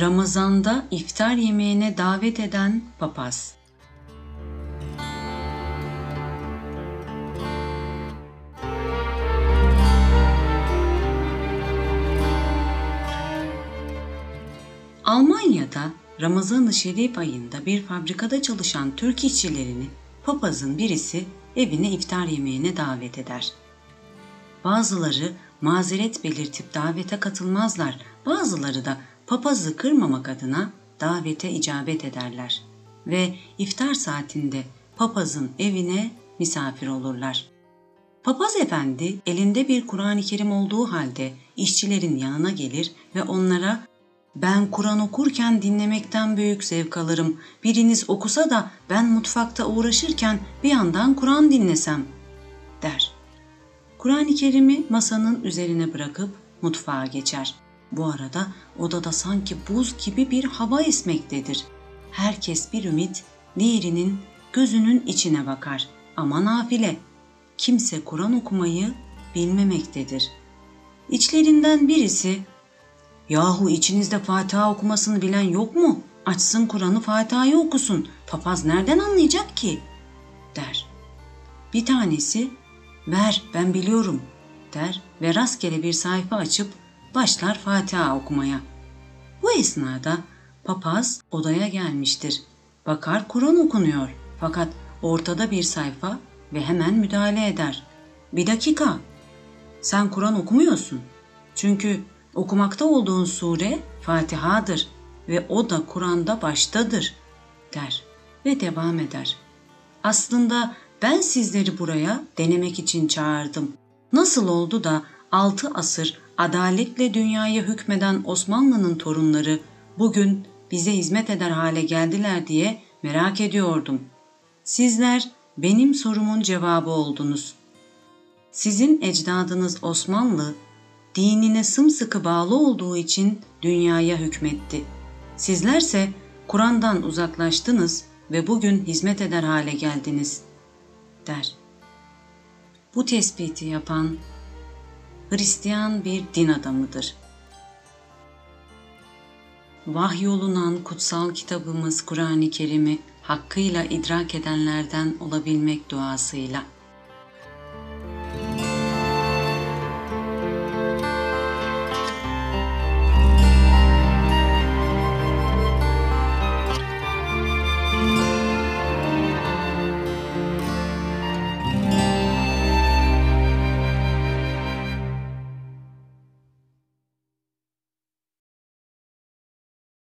Ramazanda iftar yemeğine davet eden papaz. Almanya'da Ramazan-ı Şerif ayında bir fabrikada çalışan Türk işçilerini papazın birisi evine iftar yemeğine davet eder. Bazıları mazeret belirtip davete katılmazlar, bazıları da papazı kırmamak adına davete icabet ederler ve iftar saatinde papazın evine misafir olurlar. Papaz efendi elinde bir Kur'an-ı Kerim olduğu halde işçilerin yanına gelir ve onlara ben Kur'an okurken dinlemekten büyük zevk alırım. Biriniz okusa da ben mutfakta uğraşırken bir yandan Kur'an dinlesem der. Kur'an-ı Kerim'i masanın üzerine bırakıp mutfağa geçer. Bu arada odada sanki buz gibi bir hava esmektedir. Herkes bir ümit diğerinin gözünün içine bakar. Ama nafile. Kimse Kur'an okumayı bilmemektedir. İçlerinden birisi Yahu içinizde Fatiha okumasını bilen yok mu? Açsın Kur'an'ı Fatiha'yı okusun. Papaz nereden anlayacak ki? der. Bir tanesi ver ben biliyorum der ve rastgele bir sayfa açıp başlar Fatiha okumaya. Bu esnada papaz odaya gelmiştir. Bakar Kur'an okunuyor fakat ortada bir sayfa ve hemen müdahale eder. Bir dakika, sen Kur'an okumuyorsun. Çünkü okumakta olduğun sure Fatiha'dır ve o da Kur'an'da baştadır der ve devam eder. Aslında ben sizleri buraya denemek için çağırdım. Nasıl oldu da altı asır adaletle dünyaya hükmeden Osmanlı'nın torunları bugün bize hizmet eder hale geldiler diye merak ediyordum. Sizler benim sorumun cevabı oldunuz. Sizin ecdadınız Osmanlı dinine sımsıkı bağlı olduğu için dünyaya hükmetti. Sizlerse Kur'an'dan uzaklaştınız ve bugün hizmet eder hale geldiniz, der. Bu tespiti yapan Hristiyan bir din adamıdır. Vahyolunan kutsal kitabımız Kur'an-ı Kerim'i hakkıyla idrak edenlerden olabilmek duasıyla.